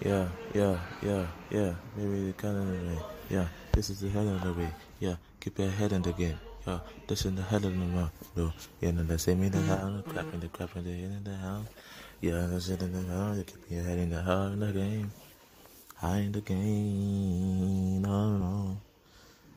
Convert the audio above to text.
Yeah, yeah, yeah. yeah. Maybe the kind of way. Yeah, this is the hell of the way. Yeah, keep your head in the game. Yeah, this is the hell of the mouth. No, you know, let's say me the hell, crap in the crap in the head in the hell. Yeah, that's it in the hell. You keep your head in the hell in the game. High in the game. No, no.